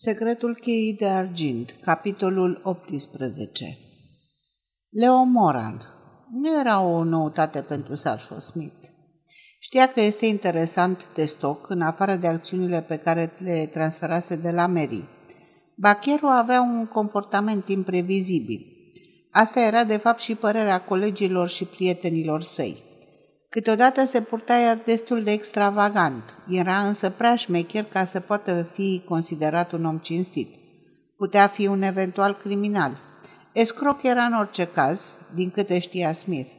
Secretul cheii de argint, capitolul 18 Leo Moran nu era o noutate pentru Sarfo Smith. Știa că este interesant de stoc, în afară de acțiunile pe care le transferase de la Mary. Bacheru avea un comportament imprevizibil. Asta era de fapt și părerea colegilor și prietenilor săi. Câteodată se purta destul de extravagant, era însă prea șmecher ca să poată fi considerat un om cinstit. Putea fi un eventual criminal. Escroc era în orice caz, din câte știa Smith.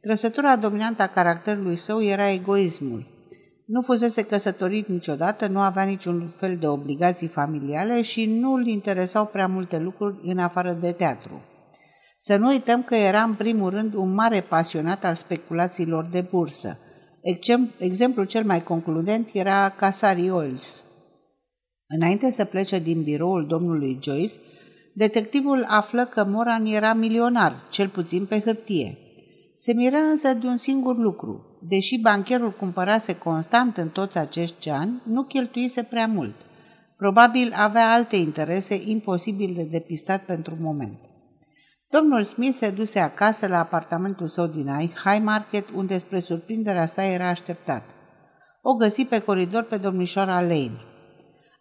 Trăsătura dominantă a caracterului său era egoismul. Nu fusese căsătorit niciodată, nu avea niciun fel de obligații familiale și nu îl interesau prea multe lucruri în afară de teatru. Să nu uităm că era în primul rând un mare pasionat al speculațiilor de bursă. Exemplul cel mai concludent era Casari Oils. Înainte să plece din biroul domnului Joyce, detectivul află că Moran era milionar, cel puțin pe hârtie. Se miră însă de un singur lucru. Deși bancherul cumpărase constant în toți acești ani, nu cheltuise prea mult. Probabil avea alte interese imposibil de depistat pentru moment. Domnul Smith se duse acasă la apartamentul său din High Market, unde spre surprinderea sa era așteptat. O găsi pe coridor pe domnișoara Lane.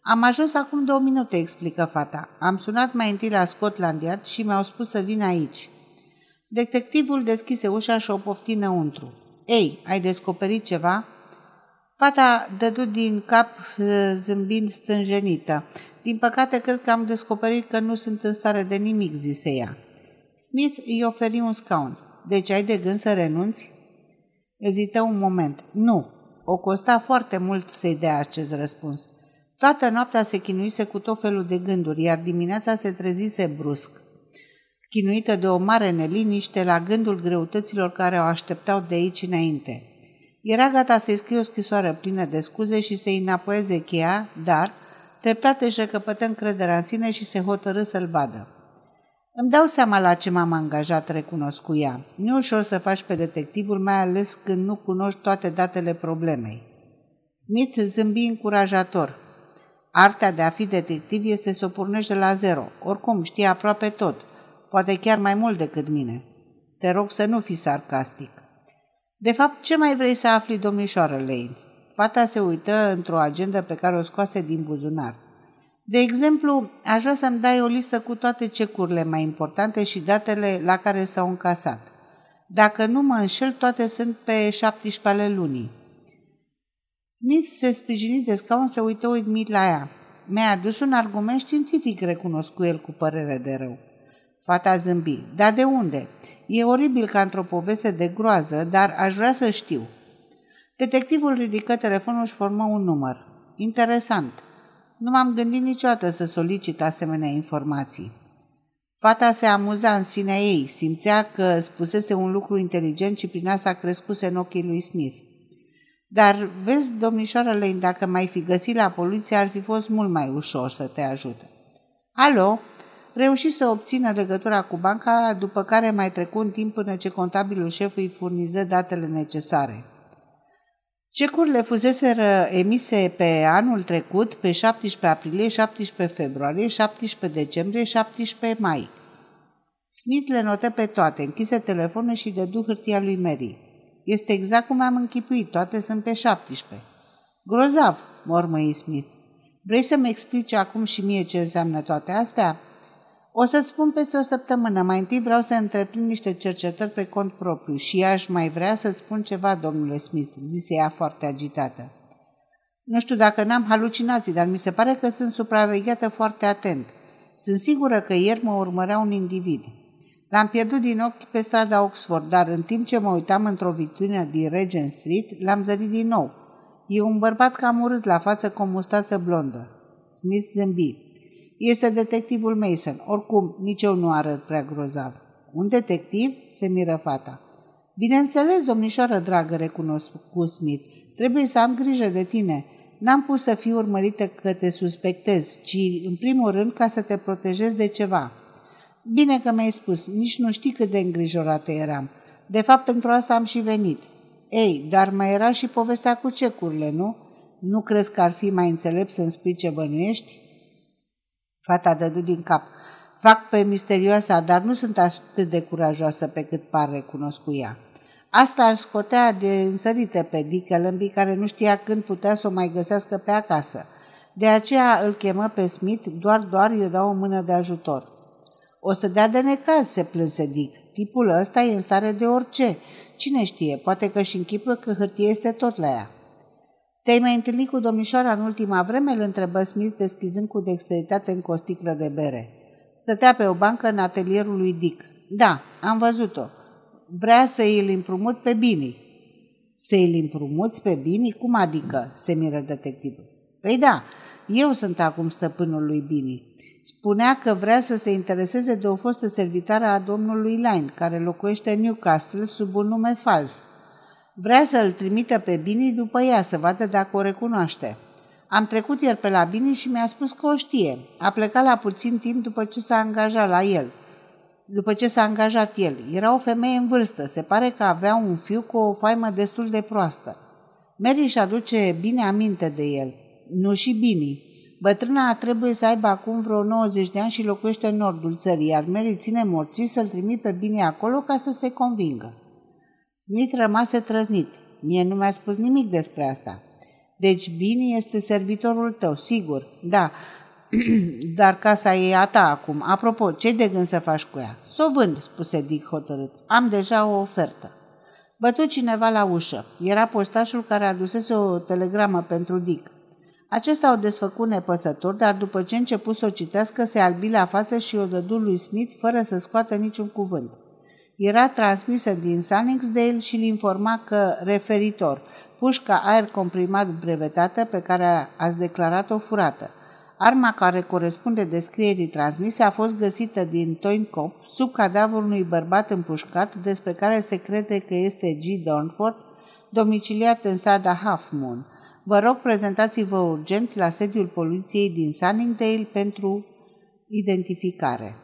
Am ajuns acum două minute, explică fata. Am sunat mai întâi la Scotland Yard și mi-au spus să vin aici. Detectivul deschise ușa și o pofti înăuntru. Ei, ai descoperit ceva?" Fata dădu din cap zâmbind stânjenită. Din păcate, cred că am descoperit că nu sunt în stare de nimic, zise ea. Smith îi oferi un scaun. Deci ai de gând să renunți? Ezită un moment. Nu. O costa foarte mult să-i dea acest răspuns. Toată noaptea se chinuise cu tot felul de gânduri, iar dimineața se trezise brusc. Chinuită de o mare neliniște la gândul greutăților care o așteptau de aici înainte. Era gata să-i scrie o scrisoare plină de scuze și să-i înapoieze cheia, dar, treptat își recăpătă încrederea în sine și se hotărâ să-l vadă. Îmi dau seama la ce m-am angajat, recunosc ea. Nu e ușor să faci pe detectivul, mai ales când nu cunoști toate datele problemei. Smith zâmbi încurajator. Artea de a fi detectiv este să o pornești de la zero. Oricum, știi aproape tot. Poate chiar mai mult decât mine. Te rog să nu fii sarcastic. De fapt, ce mai vrei să afli, domnișoară Lane? Fata se uită într-o agendă pe care o scoase din buzunar. De exemplu, aș vrea să-mi dai o listă cu toate cecurile mai importante și datele la care s-au încasat. Dacă nu mă înșel, toate sunt pe 17 ale lunii. Smith se sprijini de scaun, se uită uimit la ea. Mi-a adus un argument științific, recunosc cu el cu părere de rău. Fata zâmbi. Dar de unde? E oribil ca într-o poveste de groază, dar aș vrea să știu. Detectivul ridică telefonul și formă un număr. Interesant. Nu m-am gândit niciodată să solicit asemenea informații. Fata se amuza în sinea ei, simțea că spusese un lucru inteligent și prin asta crescuse în ochii lui Smith. Dar vezi, domnișoară Lane, dacă mai fi găsit la poliție, ar fi fost mult mai ușor să te ajute. Alo? Reuși să obțină legătura cu banca, după care mai trecu un timp până ce contabilul șef îi furniză datele necesare. Cecurile fuseseră emise pe anul trecut, pe 17 aprilie, 17 februarie, 17 decembrie, 17 mai. Smith le notă pe toate, închise telefonul și dedu hârtia lui Mary. Este exact cum am închipuit, toate sunt pe 17. Grozav, mormăi Smith. Vrei să-mi explici acum și mie ce înseamnă toate astea? O să-ți spun peste o săptămână. Mai întâi vreau să întreprind niște cercetări pe cont propriu și aș mai vrea să spun ceva, domnule Smith, zise ea foarte agitată. Nu știu dacă n-am halucinații, dar mi se pare că sunt supravegheată foarte atent. Sunt sigură că ieri mă urmărea un individ. L-am pierdut din ochi pe strada Oxford, dar în timp ce mă uitam într-o vitrină din Regent Street, l-am zărit din nou. E un bărbat cam urât la față cu o mustață blondă. Smith zâmbi. Este detectivul Mason. Oricum, nici eu nu arăt prea grozav. Un detectiv? Se miră fata. Bineînțeles, domnișoară dragă, recunosc cu Smith. Trebuie să am grijă de tine. N-am pus să fiu urmărită că te suspectez, ci, în primul rând, ca să te protejez de ceva. Bine că mi-ai spus, nici nu știi cât de îngrijorată eram. De fapt, pentru asta am și venit. Ei, dar mai era și povestea cu cecurile, nu? Nu crezi că ar fi mai înțelept să-mi spui ce bănuiești? Fata dădu din cap. Fac pe misterioasa, dar nu sunt atât de curajoasă pe cât pare, cunoscu ea. Asta îl scotea de însărite pe Dickelămbii, care nu știa când putea să o mai găsească pe acasă. De aceea îl chemă pe Smith, doar doar i-o dau o mână de ajutor. O să dea de necaz, se plânse Dick. Tipul ăsta e în stare de orice. Cine știe, poate că și închipă că hârtie este tot la ea. Te-ai mai întâlnit cu domnișoara în ultima vreme? îl întrebă Smith, deschizând cu dexteritate în o sticlă de bere. Stătea pe o bancă în atelierul lui Dick. Da, am văzut-o. Vrea să îl împrumut pe Bini. Să îl împrumuți pe Bini? Cum adică? se miră detectivul. Păi da, eu sunt acum stăpânul lui Bini. Spunea că vrea să se intereseze de o fostă servitară a domnului Line, care locuiește în Newcastle sub un nume fals. Vrea să îl trimită pe Bini după ea, să vadă dacă o recunoaște. Am trecut ieri pe la Bini și mi-a spus că o știe. A plecat la puțin timp după ce s-a angajat la el. După ce s-a angajat el. Era o femeie în vârstă. Se pare că avea un fiu cu o faimă destul de proastă. Mary își aduce bine aminte de el. Nu și Bini. Bătrâna trebuie să aibă acum vreo 90 de ani și locuiește în nordul țării, iar Mary ține morții să-l trimit pe bine acolo ca să se convingă. Smith rămase trăznit. Mie nu mi-a spus nimic despre asta. Deci Bini este servitorul tău, sigur. Da, dar casa e a ta acum. Apropo, ce de gând să faci cu ea? S-o vând, spuse Dick hotărât. Am deja o ofertă. Bătu cineva la ușă. Era postașul care adusese o telegramă pentru Dick. Acesta o desfăcu nepăsător, dar după ce începu să o citească, se albi la față și o dădu lui Smith fără să scoată niciun cuvânt. Era transmisă din Sunningsdale și îl informa că, referitor, pușca aer comprimat brevetată pe care ați declarat-o furată. Arma care corespunde descrierii transmise a fost găsită din Toincop sub cadavrul unui bărbat împușcat despre care se crede că este G. Dornford, domiciliat în sada Half Moon. Vă rog, prezentați-vă urgent la sediul poliției din Sunningdale pentru identificare.